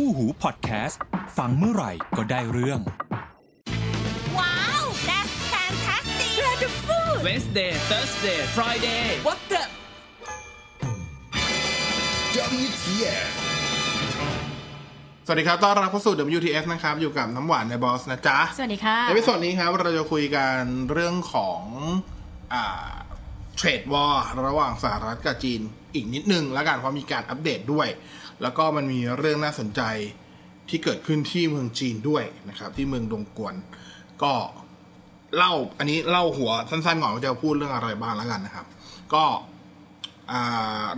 คู่หูพอดแคสต์ ฟังเมื่อไหร่ก็ได้เรื่อง ว้าว that's fantastic wonderful Wednesday Thursday Friday what the WTF สวัสดีครับ ต้อนรับเข้าสู่ WTF นะครับ อยู่กับน้ำหวานในบอสนะจ๊ะ สวัสดีค่ะในวิดีโอนี้ครับ เราจะคุยกันเรื่องของอ่าเทรดวอร์ระหว่างสหรัฐกับจีนอีกนิดนึงแล้วกันเพราะมีการอัปเดตด้วย แล้วก็มันมีเรื่องน่าสนใจที่เกิดขึ้นที่เมืองจีนด้วยนะครับ ที่เมืองดงกวน ก็เล่าอันนี้เล่าหัวสั้นๆก่อนว่าจะพูดเรื่องอะไรบ้างแล้วกันนะครับ ก็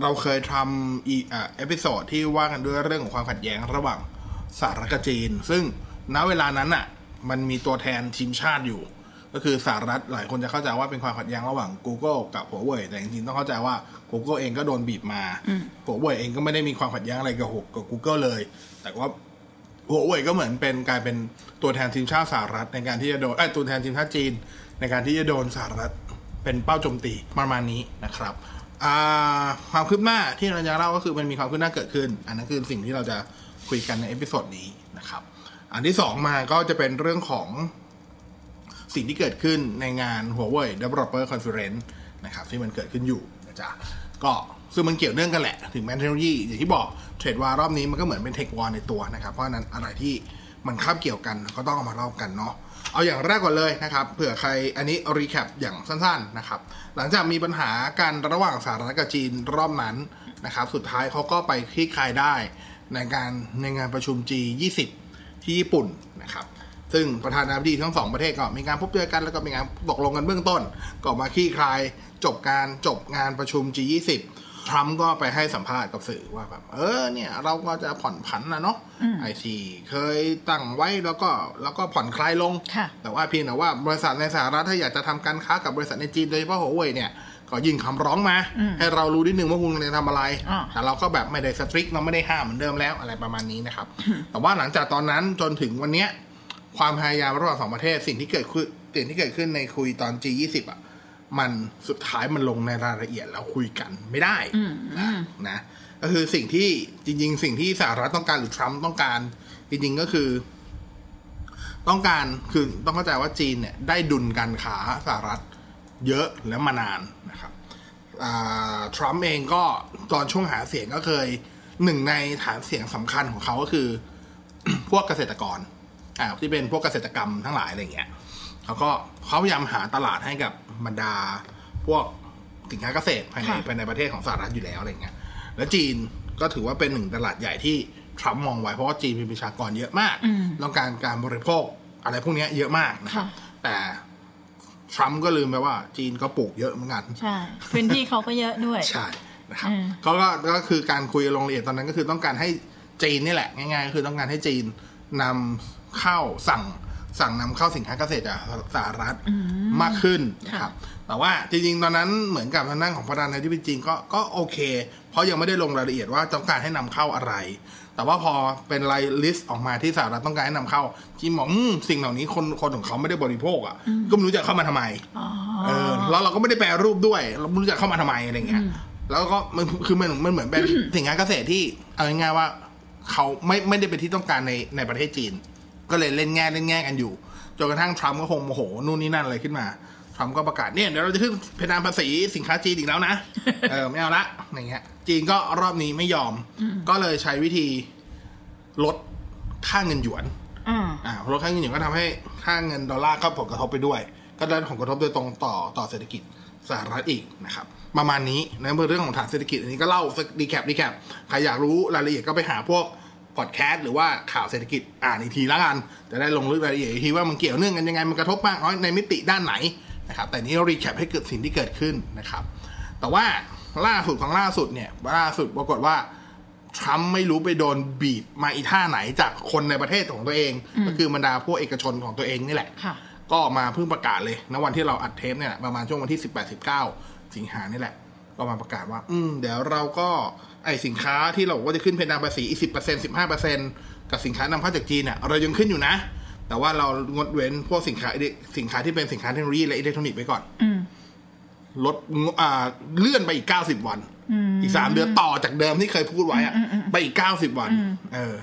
เราเคยทำ episode ที่ว่ากันด้วยเรื่องของความขัดแย้งระหว่างสหรัฐกับจีน ซึ่งณเวลานั้นอะ มันมีตัวแทนทีมชาติอยู่ ก็คือสหรัฐหลายคนจะเข้าใจว่าเป็นความขัดแย้งระหว่าง Google กับ Huawei แต่จริงๆต้องเข้าใจว่า Google เองก็โดนบีบมา Huawei เองก็ไม่ได้มีความขัดแย้งอะไรกับกับ Google เลย แต่ว่าหัวเว่ยก็เหมือนเป็นกลายเป็นตัวแทนทีมชาติสหรัฐในการที่จะโดนเอ้ยตัวแทนทีมชาติจีน ในการที่จะโดนสหรัฐเป็นเป้าโจมตีประมาณนี้นะครับอ่าความคืบหน้าที่เราจะเล่าก็คือมันมีความคืบหน้าเกิดขึ้น อันนั้นคือสิ่งที่เราจะคุยกันใน episode นี้นะครับ อันที่สองมาก็จะเป็นเรื่องของ สิ่งที่เกิดขึ้นในงาน Huawei Developer Conference นะครับที่มันเกิดขึ้นอยู่นะจ๊ะก็ซึ่งมันเกี่ยวเนื่องกันแหละ ถึงแม้เทคโนโลยีอย่างที่บอกเทรดวารอบนี้มันก็เหมือนเป็นเทควอในตัวนะครับ เพราะฉะนั้นอะไรที่มันคาบเกี่ยวกันก็ต้องเอามาเล่ากันเนาะเอาอย่างแรกก่อนเลยนะครับเผื่อใครอันนี้รีแคปอย่างสั้นๆนะครับหลังจากมีปัญหาการระหว่างสหรัฐกับจีนรอบนั้นนะครับสุดท้ายเขาก็ไปคลี่คลายได้ในการในงานประชุม G20 ที่ญี่ปุ่นนะครับ ซึ่งประธานาธิบดีทั้งสองประเทศก็มีการพบเจอกันแล้วก็มีการตกลงกันเบื้องต้นก็มาคลี่คลายจบการจบงานประชุม G20 ทรัมป์ก็ไปให้สัมภาษณ์กับสื่อว่าแบบเออเนี่ยเราก็จะผ่อนผันนะเนาะไอทีเคยตั้งไว้แล้วก็แล้วก็ผ่อนคลายลงค่ะแต่ว่าเพียงแต่ว่าบริษัทในสหรัฐถ้าอยากจะทำการค้ากับบริษัทในจีนโดยเฉพาะหัวเว่ยเนี่ยก็ยื่นคำร้องมา ให้เรารู้นิดนึงว่าคุณจะทำอะไรอ่าแต่เราก็แบบไม่ได้สตริกเราไม่ได้ห้ามเหมือนเดิมแล้วอะไรประมาณนี้นะครับ แต่ว่าหลังจากตอนนั้นจนถึงวันเนี้ย ความพยายามระหว่างสองประเทศสิ่งที่เกิดขึ้นสิ่งที่เกิดขึ้นในคุยตอน G20 อะ มันสุดท้ายมันลงในรายละเอียดแล้วคุยกันไม่ได้นะนะก็คือสิ่งที่จริง ๆ สิ่งที่สหรัฐต้องการหรือทรัมป์ต้องการ จริง ๆ ก็คือ ต้องการคือต้องเข้าใจว่าจีนเนี่ย ได้ดุลการค้าสหรัฐเยอะและมานานนะครับอ่าทรัมป์เองก็ตอนช่วงหาเสียงก็เคยหนึ่งในฐานเสียงสำคัญของเขาก็คือ พวกเกษตรกร อ่าที่เป็นพวกเกษตรกรรมทั้งหลายอะไรเงี้ยเขาก็เขาพยายามหาตลาดให้กับบรรดาพวกสินค้าเกษตรภายในค่ะ ภายในประเทศของสหรัฐอยู่แล้วอะไรเงี้ยแล้วจีนก็ถือว่าเป็นหนึ่งตลาดใหญ่ที่ทรัมป์มองไว้เพราะว่าจีนมีประชากรเยอะมากต้องการการบริโภคอะไรพวกเนี้ยเยอะมากนะครับค่ะ แต่ทรัมป์ก็ลืมไปว่าจีนก็ปลูกเยอะเหมือนกัน ใช่ พื้นที่เขาก็เยอะด้วย ใช่นะครับอืม เขาก็ก็คือการคุยลงรายละเอียดตอนนั้นก็คือต้องการให้จีนนี่แหละ ง่ายๆก็คือต้องการให้จีนนำ เข้าสั่งสั่งนำเข้าสินค้าเกษตรจากสหรัฐมากขึ้นนะครับแต่ว่าจริงๆ ตอนนั้นเหมือนกับทางด้านของประธานาธิบดีจีนก็ก็โอเค เพราะยังไม่ได้ลงรายละเอียดว่าต้องการให้นำเข้าอะไร แต่ว่าพอเป็นรายลิสต์ออกมาที่สหรัฐต้องการให้นำเข้าจีนบอกอืมสิ่งเหล่านี้คนคนของเขาไม่ได้บริโภคอะก็ไม่รู้จะเข้ามาทำไมอ๋อเออแล้วเราก็ไม่ได้แปลรูปด้วย เราไม่รู้จะเข้ามาทำไมอะไรเงี้ยแล้วก็มันคือมันมันเหมือนเป็นสินค้าเกษตรที่เอาง่ายๆว่าเขาไม่ไม่ได้เป็นที่ต้องการในในประเทศจีน ก็เลยเล่นแง่เล่นแง่กันอยู่จนกระทั่งทรัมป์ก็คงโมโหนู่นนี่นั่นอะไรขึ้นมาทรัมป์ก็ประกาศเนี่ยเดี๋ยวเราจะขึ้นเพดานภาษีสินค้าจีนอีกแล้วนะเออไม่เอาละอย่างเงี้ย จีนก็รอบนี้ไม่ยอม ก็เลยใช้วิธีลดค่าเงินหยวนอ่าอ่าลดค่าเงินหยวนก็ทำให้ค่าเงินดอลลาร์ก็ผลกระทบไปด้วย ก็ได้ผลกระทบโดยตรงต่อต่อเศรษฐกิจสหรัฐอีกนะครับ ประมาณนี้นะเรื่องของฐานเศรษฐกิจอันนี้ก็เล่าสักดีแคปดีแคปใครอยากรู้รายละเอียดก็ไปหาพวก พอดแคสต์หรือว่าข่าวเศรษฐกิจอ่านอีกทีละกัน จะได้ลงลึกรายละเอียดอีกทีว่ามันเกี่ยวเนื่องกันยังไงมันกระทบมากน้อยในมิติด้านไหนนะครับแต่นี้เรา recap ให้เกิดสิ่งที่เกิดขึ้นนะครับ แต่ว่าล่าสุดของล่าสุดเนี่ยล่าสุดปรากฏว่าทรัมป์ไม่รู้ไปโดนบีบมาอีท่าไหนจากคนในประเทศของตัวเอง ก็คือบรรดาพวกเอกชนของตัวเองนี่แหละค่ะก็มาเพิ่งประกาศเลยณวันที่เราอัดเทปเนี่ยแหละประมาณช่วงวันที่ 18 19 สิงหานี่แหละ ก็มาประกาศว่า อืม เดี๋ยวเราก็ไอสินค้าที่เราบอกว่าจะขึ้นเพดานภาษีอีกสิบเปอร์เซ็นต์สิบห้าเปอร์เซ็นต์กับสินค้านำเข้าจากจีนเนี่ยเรายังขึ้นอยู่นะ แต่ว่าเรางดเว้นพวกสินค้าอิเล็กสินค้าที่เป็นสินค้าเทคโนโลยีและอิเล็กทรอนิกส์ไปก่อนอืมลดงอ่าเลื่อนไปอีกเก้าสิบวัน อีกสามเดือนต่อจากเดิมที่เคยพูดไว้อะไปอีกเก้าสิบวัน เออ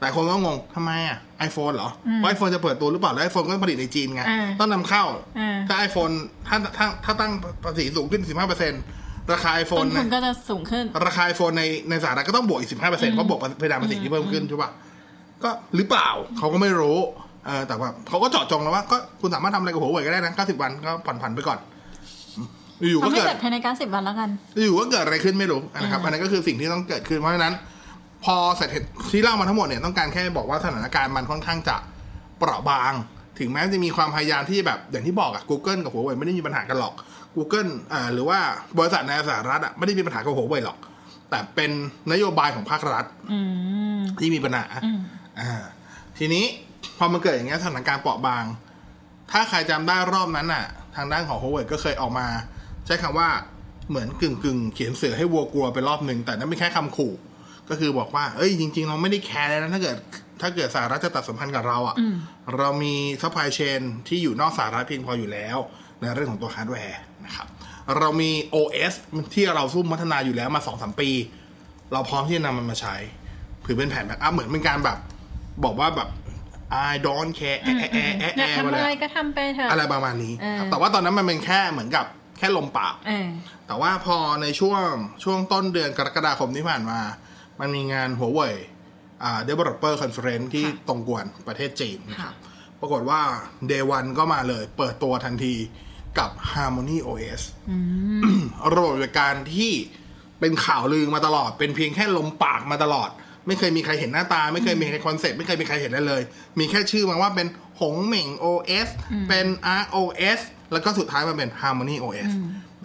แต่คนก็งงทำไมอะ iPhone เหรอเพราะ iPhone จะเปิดตัวหรือเปล่าแล้ว iPhone ก็ผลิตในจีนไงอ่าต้องนำเข้าอ่าถ้า iPhone ถ้าถ้าถ้าตั้งภาษีสูงขึ้น 15%ราคาต้ iPhone นทุนก็จะสูงขึ้น ราคา iPhone ในในสหรัฐก็ต้องบวกอีก 15%เพราะบวกเพดานภาษีที่เพิ่มขึ้นใช่ป่ะก็หรือเปล่าเขาก็ไม่รู้เออแต่ว่าเขาก็เจาะจงแล้วว่าก็คุณสามารถทำอะไรกับหัวเว่ยก็ได้นะ 90 วันก็ผ่อนผันไปก่อนอยู่ๆทำก็ให้เกิดเสร็จภายในการสิบวันแล้วกัน อยู่ก็เกิดอะไรขึ้นไม่รู้นะครับอ่าอันนั้นก็คือสิ่งที่ต้องเกิดขึ้นเพราะฉะนั้น พอเสร็จเหตุที่เล่ามาทั้งหมดเนี่ยต้องการแค่บอกว่าสถานการณ์มันค่อนข้างจะเปราะบาง ถึงแม้จะมีความพยายามที่แบบอย่างที่บอกอะ Google กับหัวเว่ยไม่ได้มีปัญหากันหรอก Google อ่าหรือว่าบริษัทในสหรัฐอะไม่ได้มีปัญหากับหัวเว่ยหรอก แต่เป็นนโยบายของภาครัฐอืมที่มีปัญหาอืมอ่าทีนี้พอมันเกิดอย่างเงี้ยสถานการณ์เปราะบาง ถ้าใครจำได้รอบนั้นน่ะทางด้านของ h o w a r d ก็เคยออกมา ใช้คำว่าเหมือนกึ่งกึ่งๆเขียนเสือให้วัวกลัวไปรอบหนึ่งแต่นั่นมันแค่คำขู่ ก็คือบอกว่า เอ้ยจริง ๆ เราไม่ได้แคร์เลยนะ ถ้าเกิด ถ้าเกิดสหรัฐจะตัดสัมพันธ์กับเราอะ่ะ เรามี supply chain ที่อยู่นอกสหรัฐเพียงพออยู่แล้ว ในเรื่องของตัวฮาร์ดแวร์นะครับ เรามี OS ที่เราซุ่มพัฒนาอยู่แล้วมาสองสามปี เราพร้อมที่จะนำมันมาใช้ถือเป็นแผนแบ็กอัพเหมือนเป็นการแบบ บอกว่าแบบ I don't care แอะแอะแอะแอะอยากแอะทำมาอะเลไรยก็ทำไปเถอะอะไรประมาณนี้เออครับแต่ว่าตอนนั้นมันเป็นแค่เหมือนกับแค่ลมปากเออแต่ว่าพอในช่วงช่วงต้นเดือนกรกฎาคมที่ผ่านมา มันมีงานหัวเว่ยอ่า developer conference ที่ค่ะตรงกวนประเทศจีนนะคค่ะรับปรากฏว่า day one ก็มาเลย เปิดตัวทันทีกับ Harmony OS ระบบจัดการที่เป็นข่าวลือมาตลอด เป็นเพียงแค่ลมปากมาตลอด ไม่เคยมีใครเห็นหน้าตา ไม่เคยมีใครคอนเซ็ปต์ไม่เคยมีใครเห็นได้เลย มีแค่ชื่อมาว่าเป็นหงเหมิง OS เป็น ROS แล้วก็สุดท้ายมันเป็น Harmony OS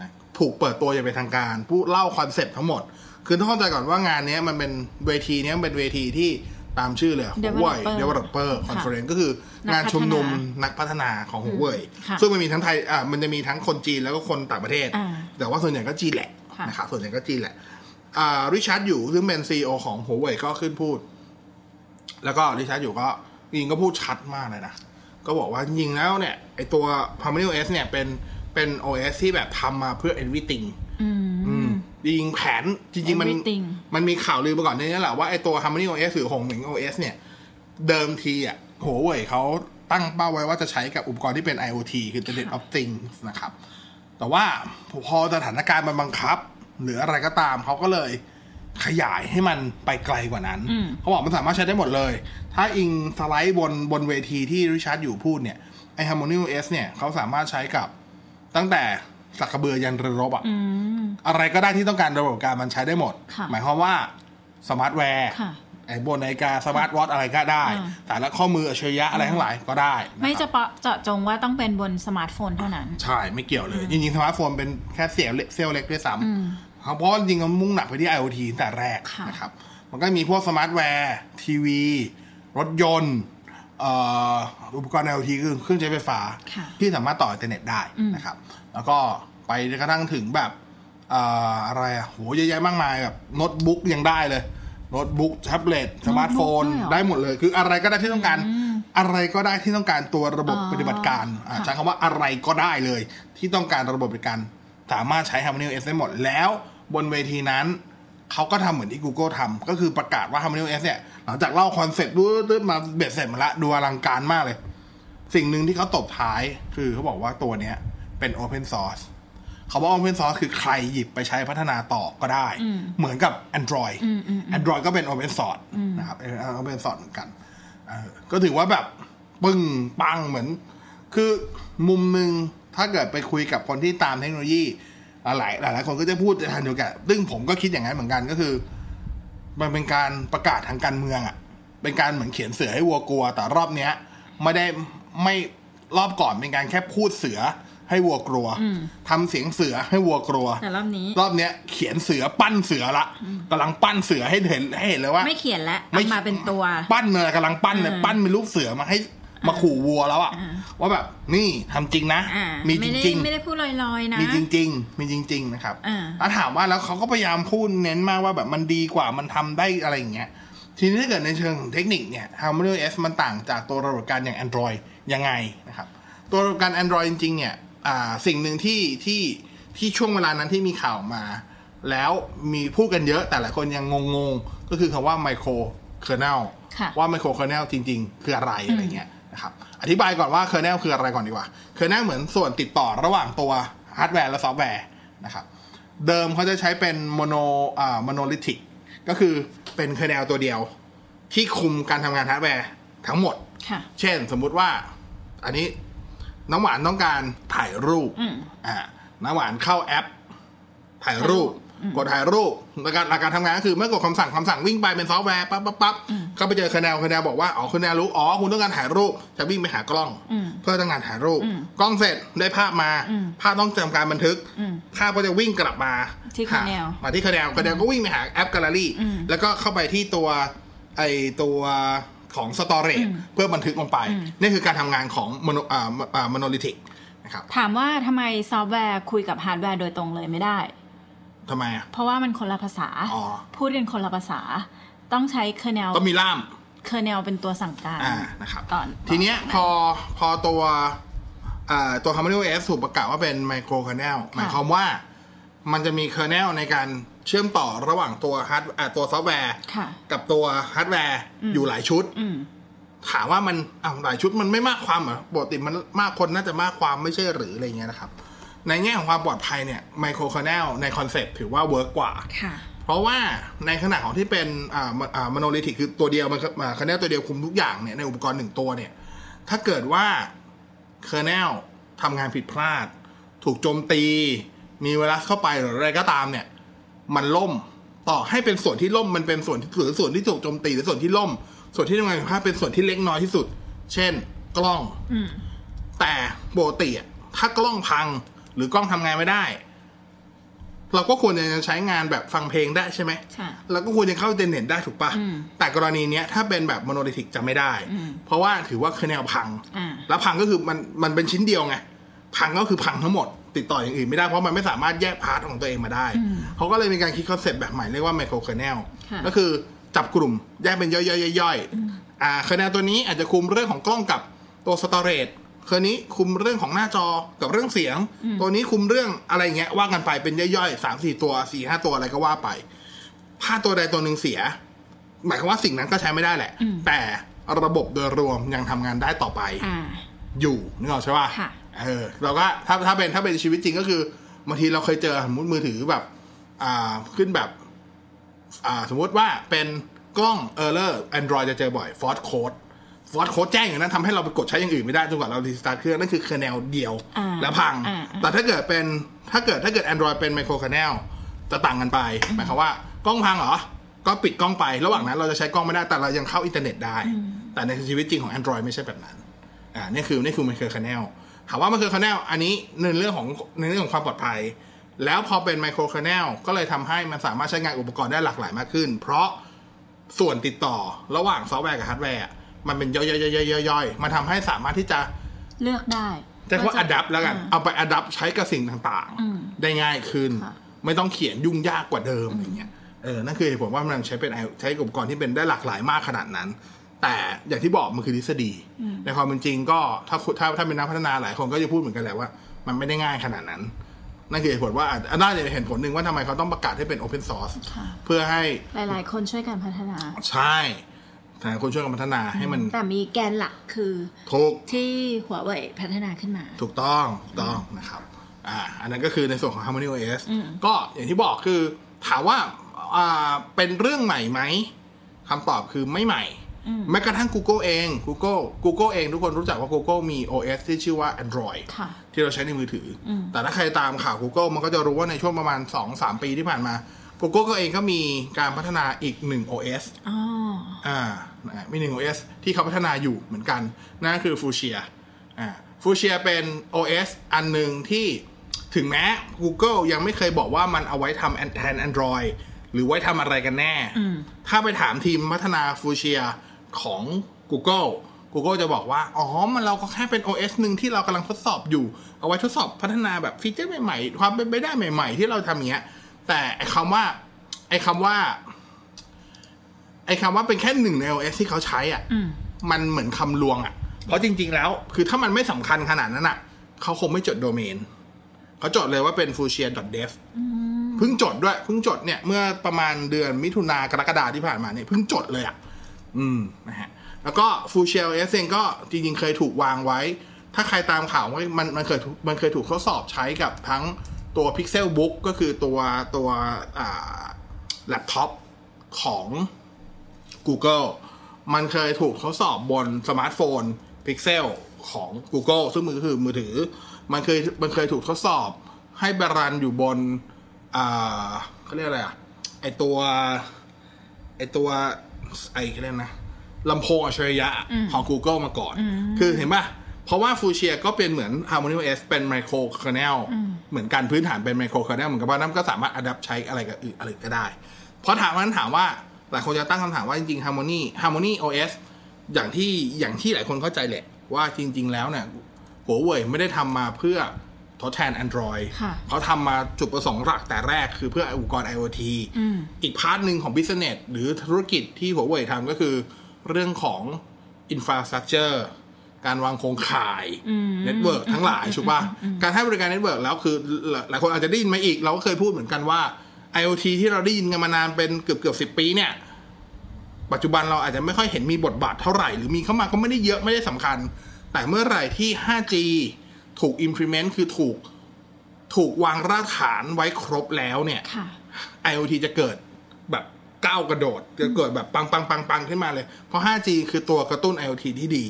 นะถูกเปิดตัวอย่างเป็นทางการ ปูเล่าคอนเซ็ปต์ทั้งหมด คือต้องเข้าใจก่อนว่างานเนี้ยมันเป็นเวทีเนี้ยมันเป็นเวทีที่ตามชื่อเลย Huawei Developer Developer ค่ะ Conference ก็คือนักงานชุมนุมพัฒนานักพัฒนาของ Huawei ค่ะซึ่งมันมีทั้งไทยอ่ามันจะมีทั้งคนจีนแล้วก็คนต่างประเทศอ่าแต่ว่าส่วนใหญ่ก็จีนแหละค่ะนะครับส่วนใหญ่ก็จีนแหละอ่าริชาร์ดอยู่ซึ่งเป็นซีอของ Huawei ก็ขึ้นพูด แล้วก็ริชาร์ดอยู่ก็จริงๆก็พูดชัดมากเลยนะ ก็บอกว่าจริงๆแล้วเนี่ยไอตัว Harmony OS เนี่ยเป็นเป็น OS ที่แบบทำมาเพื่อ everything อืม อืมจริงๆแผนจริง ๆ มัน Everything มันมีข่าวลือมาก่อนหนานี้แหละว่าไอตัว Harmony OS หรือหงหมิง OS เนี่ย เดิมทีอะหัวเว่ยเขาตั้งเป้าไว้ว่าจะใช้กับอุปกรณ์ที่เป็น IoT คือ Internet of Things นะครับ แต่ว่าพอสถานการณ์มันบังคับ หรืออะไรก็ตามเขาก็เลยขยายให้มันไปไกลกว่านั้น อืม เขาบอกมันสามารถใช้ได้หมดเลย ถ้าอิงสไลด์บนบนเวทีที่ริชาร์ดอยู่พูดเนี่ย ไอ Harmony OS เนี่ยเขาสามารถใช้กับตั้งแต่สักกระเบือยันเรือรบอะ อืม อะไรก็ได้ที่ต้องการระบบการมันใช้ได้หมดค่ะหมายความว่าsmart wear ค่ะไอ้บนนาฬิกา smart watch อะไรก็ได้อ่าสายรัดข้อมืออัจฉริยะอะไรทั้งหลายก็ได้นะครับไม่จำเพาะเจาะจงว่าต้องเป็นบนสมาร์ทโฟนเท่านั้น ใช่ ไม่เกี่ยวเลย จริงๆ สมาร์ทโฟนเป็นแค่เสี้ยวเล็กเสี้ยวเล็กด้วยซ้ำอืมเพราะว่าจริงๆมันมุ่งหนักไปที่ IoT ตั้งแต่แรกค่ะนะครับ มันก็มีพวก smart wear ทีวี รถยนต์เอ่ออุปกรณ์ IoT คือเครื่องใช้ไฟฟ้าค่ะที่สามารถต่ออินเทอร์เน็ตได้อืมนะครับ แล้วก็ไปกระทั่งถึงแบบเอ่ออะไรอะโหเยอะแยะมากมายแบบโน้ตบุ๊กยังได้เลยโน้ตบุ๊กแท็บเล็ตสมาร์ทโฟนโน้ตบุ๊กด้วยเหรอได้หมดเลย คืออะไรก็ได้ที่ต้องการ อะไรก็ได้ที่ต้องการตัวระบบอ๋อปฏิบัติการอะค่ะใช้คำว่าอะไรก็ได้เลย ที่ต้องการระบบปฏิบัติการ สามารถใช้ Harmony OS ได้หมดแล้วบนเวทีนั้นเขาก็ทำเหมือนที่ Google ทำก็คือประกาศว่า Harmony OS เนี่ยหลังจากเล่าคอนเซ็ปต์ปูดๆมาเบ็ดเสร็จมาละดูอลังการมากเลย สิ่งหนึ่งที่เขาตบท้ายคือเขาบอกว่าตัวเนี้ยเป็น Open Source เขาบอก Open Source คือใครหยิบไปใช้พัฒนาต่อก็ได้ เหมือนกับ Android Android ก็เป็น Open Source นะครับเป็น Open Source เหมือนกันเออก็ถือว่าแบบปึ้งปังเหมือน คือมุมหนึ่งถ้าเกิดไปคุยกับคนที่ตามเทคโนโลยีหลายหลายหลายคนก็จะพูดในทางเดียวกันซึ่งผมก็คิดอย่างนั้นเหมือนกันก็คือ มันเป็นการประกาศทางการเมืองอะ่ะ เป็นการเหมือนเขียนเสือให้วัวกลัว แต่รอบเนี้ย ไม่ได้ไม่รอบก่อนเป็นการแค่พูดเสือ ให้วัวกลัวทำเสียงเสือให้วัวกลัว แต่รอบนี้ รอบเนี้ยเขียนเสือปั้นเสือละกำลังปั้นเสือให้เห็นให้เห็นเลยว่า ไม่เขียนแล้วไม่เอามาเป็นตัว ปั้นเลยกำลังปั้นเลยอ่าปั้นเป็นรูปเสือมาให้มาขู่วัวแล้วอะอ่าว่าแบบนี่ทำจริงนะอ่ามีไม่จได้ริงไม่ได้พูดลอยๆนะๆมีจริง ๆ มีจริง ๆ นะครับอ่าแล้วถามว่าแล้วเขาก็พยายามพูดเน้นมากว่าแบบมันดีกว่ามันทำได้อะไรอย่างเงี้ยทีนี้ถ้าเกิดในเชิงของเทคนิคเนี่ย Harmony OS มันต่างจากตัวระบบปฏิบัติการอย่าง Android ยังไงนะครับ ตัวระบบปฏิบัติการ Android จริงๆเนี่ย อ่าสิ่งหนึ่งที่ที่ที่ช่วงเวลานั้นที่มีข่าวมา แล้วมีพูดกันเยอะแต่หลายคนยังงงๆ ก็คือคำว่า micro kernel ค่ะว่า micro kernel จริง ๆ คืออะไรอะไรเงี้ยนะครับอธิบายก่อนว่า kernel คืออะไรก่อนดีกว่า kernel เหมือนส่วนติดต่อระหว่างตัวฮาร์ดแวร์และซอฟต์แวร์นะครับเดิมเขาจะใช้เป็นโมโนอ่า monolithic ก็คือเป็น kernel ตัวเดียว ที่คุมการทำงานฮาร์ดแวร์ทั้งหมดค่ะเช่นสมมุติว่าอันนี้ น้ำหวานต้องการถ่ายรูปอืมอ่าน้ำหวานเข้าแอป ถ่ายรูป กดถ่ายรูปหลักการหลักการทำงานก็คือเมื่อกดคำสั่งคำสั่งวิ่งไปเป็นซอฟต์แวร์ปั๊บปั๊บปั๊บก็ไปเจอ kernel kernel บอกว่าอ๋อ kernel รู้อ๋อคุณต้องการถ่ายรูปจะวิ่งไปหากล้องอืมเพื่อต้องการถ่ายรูปอืมกล้องเสร็จได้ภาพมาอืมภาพต้องทำการบันทึกอืมภาพก็จะวิ่งกลับมาที่หา Canal มาที่คะแนนคะแนนก็วิ่งไปหาแอปแกลเลอรี่อืมแล้วก็เข้าไปที่ตัวไอตัว ของ storage อืมเพื่อบันทึกลงไปอืมนี่คือการทำงานของ mono อ่าอ่า monolithicนะครับถามว่าทำไมซอฟต์แวร์คุยกับฮาร์ดแวร์โดยตรงเลยไม่ได้ทำไมอะเพราะว่ามันคนละภาษาอ๋อพูดกันคนละภาษา ต้องใช้ kernel ต้องมีล่าม kernel เป็นตัวสั่งการอ่านะครับก่อนทีเนี้ยพอพอตัวอ่าตัว Harmony OS ถูกประกาศว่าเป็น micro kernel หมายความว่ามันจะมี kernel ในการ เชื่อมต่อระหว่างตัวฮาร์ดอ่าตัวซอฟต์แวร์ค่ะกับตัวฮาร์ดแวร์อยู่หลายชุดอืมถามว่ามันอ้าวหลายชุดมันไม่มากความเหรอปกติมันมากคนน่าจะมากความไม่ใช่หรืออะไรเงี้ยนะครับ ในแง่ของความปลอดภัยเนี่ย micro kernel ในคอนเซปต์ถือว่า work กว่าค่ะเพราะว่าในขณะของที่เป็นอ่าอ่า monolithic คือตัวเดียวมันkernel ตัวเดียวคุมทุกอย่างเนี่ยในอุปกรณ์หนึ่งตัวเนี่ย ถ้าเกิดว่า kernel ทำงานผิดพลาด ถูกโจมตี มีไวรัสเข้าไปหรืออะไรก็ตามเนี่ย มันล่ม ต่อให้เป็นส่วนที่ล่มมันเป็นส่วนที่หรือส่วนที่ถูกโจมตีหรือส่วนที่ล่ม ส่วนที่ทำงานผิดพลาดเป็นส่วนที่เล็กน้อยที่สุด เช่น กล้องอืมแต่ปกติอะถ้ากล้องพัง หรือกล้องทำงานไม่ได้ เราก็ควรจะใช้งานแบบฟังเพลงได้ใช่ไหมใช่แล้วก็ควรจะเข้าอินเทอร์เน็ตได้ถูกปะอืมแต่กรณีเนี้ยถ้าเป็นแบบ monolithic จะไม่ได้อืมเพราะว่าถือว่า kernel พังอ่าแล้วพังก็คือมันมันเป็นชิ้นเดียวไงพังก็คือพังทั้งหมด ติดต่ออย่างอื่นไม่ได้เพราะมันไม่สามารถแยก part ของตัวเองมาได้อืมเขาก็เลยมีการคิดคอนเซปต์แบบใหม่เรียกว่า micro kernel ค่ะก็คือจับกลุ่มแยกเป็นย่อยๆๆๆอ่า kernel ตัวนี้อาจจะคุมเรื่องของกล้องกับตัว storage kernel นี้คุมเรื่องของหน้าจอกับเรื่องเสียง ตัวนี้คุมเรื่องอะไรเงี้ยว่ากันไปเป็นย่อยๆสามสี่ตัวสี่ห้าตัวอะไรก็ว่าไป ถ้าตัวใดตัวหนึ่งเสีย หมายความว่าสิ่งนั้นก็ใช้ไม่ได้แหละอืมแต่ระบบโดยรวมยังทำงานได้ต่อไปอ่าอยู่นึกออกใช่ป่ะค่ะ เออเราก็ถ้าถ้าเป็นถ้าเป็นชีวิตจริงก็คือบางทีเราเคยเจอสมมติมือถือแบบ อ่าขึ้นแบบ อ่า สมมติว่าเป็นกล้องเออร์เลอร์ Android จะเจอบ่อยฟอร์ c โค้ดฟอร์ c โค้ดแจ้งอย่างนั้นทำให้เราไปกดใช้อย่างอื่นไม่ได้จนกว่าเรารีสตาร์ทเครื่องนั่นคือ kernel เดียวอ่าแล้วพังอ่าแต่ถ้าเกิดเป็นถ้าเกิดถ้าเกิด Android เป็น micro kernel จะต่างกันไปหมายความว่ากล้องพังเหรอ ก็ปิดกล้องไประหว่างนั้นเราจะใช้กล้องไม่ได้แต่เรายังเข้าอินเทอร์เน็ตได้ แต่ในชีวิตจริงของ Android ไม่ใช่แบบนั้นอ่านี่คือนี่คือมันคือ kernel ถามว่ามันคือ kernel อันนี้ในเรื่องของในเรื่องของความปลอดภัย แล้วพอเป็น micro kernel ก็เลยทำให้มันสามารถใช้งานอุปกรณ์ได้หลากหลายมากขึ้น เพราะส่วนติดต่อระหว่างซอฟต์แวร์กับฮาร์ดแวร์อะมันเป็นย่อยๆๆๆๆมันทำให้สามารถที่จะเลือกได้จะว่า adapt แล้วกัน เอาไป adapt ใช้กับสิ่งต่างอืมๆได้ง่ายขึ้นค่ะไม่ต้องเขียนยุ่งยากกว่าเดิมอย่างเงี้ยเออนั่นคือเหตุผลว่ามันใช้เป็นใช้อุปกรณ์ที่เป็นได้หลากหลายมากขนาดนั้น แต่อย่างที่บอกมันคือทฤษฎี ในความเป็นจริงก็ถ้าถ้าถ้าเป็นนักพัฒนาหลายคนก็จะพูดเหมือนกันแหละว่า มันไม่ได้ง่ายขนาดนั้น นั่นคือเหตุผลว่าอะน่าจะเป็นเหตุผลหนึ่งว่าทำไมเขาต้องประกาศให้เป็น Open Source ค่ะเพื่อให้หลาย ๆ คนช่วยกันพัฒนา ใช่แต่คนช่วยกันพัฒนาให้มัน แต่มีแกนหลักคือถูกที่หัวเว่ยพัฒนาขึ้นมา ถูกต้องถูกต้องนะครับอ่าอันนั้นก็คือในส่วนของ Harmony OS อืมก็อย่างที่บอกคือถามว่าอ่าเป็นเรื่องใหม่ไหมคำตอบคือไม่ใหม่อืม แม้กระทั่ง Google เอง Google Google เองทุกคนรู้จักว่า Google มี OS ที่ชื่อว่า Android ค่ะที่เราใช้ในมือถืออมแต่ถ้าใครตามข่าว Google มันก็จะรู้ว่าในช่วงประมาณ 2-3 ปีที่ผ่านมา Google ก็เองก็มีการพัฒนาอีกหนึ่ง OS อ๋ออ่านะมีหนึ่ง OS ที่เขาพัฒนาอยู่เหมือนกัน นั่นก็คือ Fuchsia อ่า Fuchsia เป็น OS อันหนึ่งที่ถึงแม้ Google ยังไม่เคยบอกว่ามันเอาไว้ทำแทน Android หรือไว้ทำอะไรกันแน่อืมถ้าไปถามทีมพัฒนา Fuchsia ของ Google Google จะบอกว่า อ๋อ มันเราก็แค่เป็น OS หนึ่งที่เรากำลังทดสอบอยู่ เอาไว้ทดสอบพัฒนาแบบฟีเจอร์ใหม่ๆ ความเป็นไปได้ใหม่ๆ ที่เราทำอย่างเงี้ย แต่ไอ้คำว่า ไอ้คำว่า ไอ้คำว่าเป็นแค่หนึ่งใน OS ที่เขาใช้อะอืมมันเหมือนคำลวงอะ เพราะจริง ๆ แล้ว คือถ้ามันไม่สำคัญขนาดนั้นอะ เขาคงไม่จดโดเมน เขาจดเลยว่าเป็น fuchsia.dev เพิ่งจดด้วย เพิ่งจดเนี่ย เมื่อประมาณเดือนมิถุนากรกฎาที่ผ่านมาเนี่ย เพิ่งจดเลยอะ อืมนะฮะแล้วก็ Full Shell OS เองก็จริงๆเคยถูกวางไว้ ถ้าใครตามข่าวว่ามันมันเคยมันเคยถูกทดสอบใช้กับทั้งตัว Pixel Book ก็คือตัวตัวแล็ปท็อปของ Google มันเคยถูกทดสอบบนสมาร์ทโฟน Pixel ของ Google ซึ่งมือคือมือถือ มันเคยมันเคยถูกทดสอบให้รันอยู่บน อ่าเขาเรียกอะไรอะ ไอตัว ไอตัว ไอเขาเรียกนะลำโพงอัจฉริยะของ Google มาก่อน คือเห็นป่ะ เพราะว่าฟูเชียก็เป็นเหมือน Harmony OS เป็นไมโคร k e r n e l เหมือนกันพื้นฐานเป็นไมโคร k e r n e l เหมือนกับว่านั้นก็สามารถอัดใช้อะไรกับอื่นอะไรก็ได้ เพราะถามว่านั้นถามว่าหลายคนจะตั้งคำถามว่าจริงๆ Harmony Harmony OS อย่างที่อย่างที่หลายคนเข้าใจแหละ ว่าจริง ๆ แล้วเนี่ยหัวเว่ยไม่ได้ทำมาเพื่อ ทดแทน Android ค่ะเขาทำมาจุดประสงค์หลักแต่แรกคือเพื่ออุปกรณ์ IoT อีกพาร์ทหนึ่งของ business หรือธุรกิจที่หัวเว่ยทำก็คือเรื่องของ infrastructure การวางโครงข่าย network ทั้งหลายถูกป่ะการให้บริการ network แล้วคือหลายหลายคนอาจจะได้ยินมาอีก เราก็เคยพูดเหมือนกันว่า IoT ที่เราได้ยินกันมานานเป็นเกือบเกือบสิบปีเนี่ย ปัจจุบันเราอาจจะไม่ค่อยเห็นมีบทบาทเท่าไหร่ หรือมีเข้ามาก็ไม่ได้เยอะไม่ได้สำคัญ แต่เมื่อไหร่ที่ 5G ถูก implement คือถูกถูกวางรากฐานไว้ครบแล้วเนี่ยค่ะ IoT จะเกิดแบบก้าวกระโดด จะเกิดแบบปังปังปังปังขึ้นมาเลย เพราะ 5G คือตัวกระตุ้น IoT ที่ดี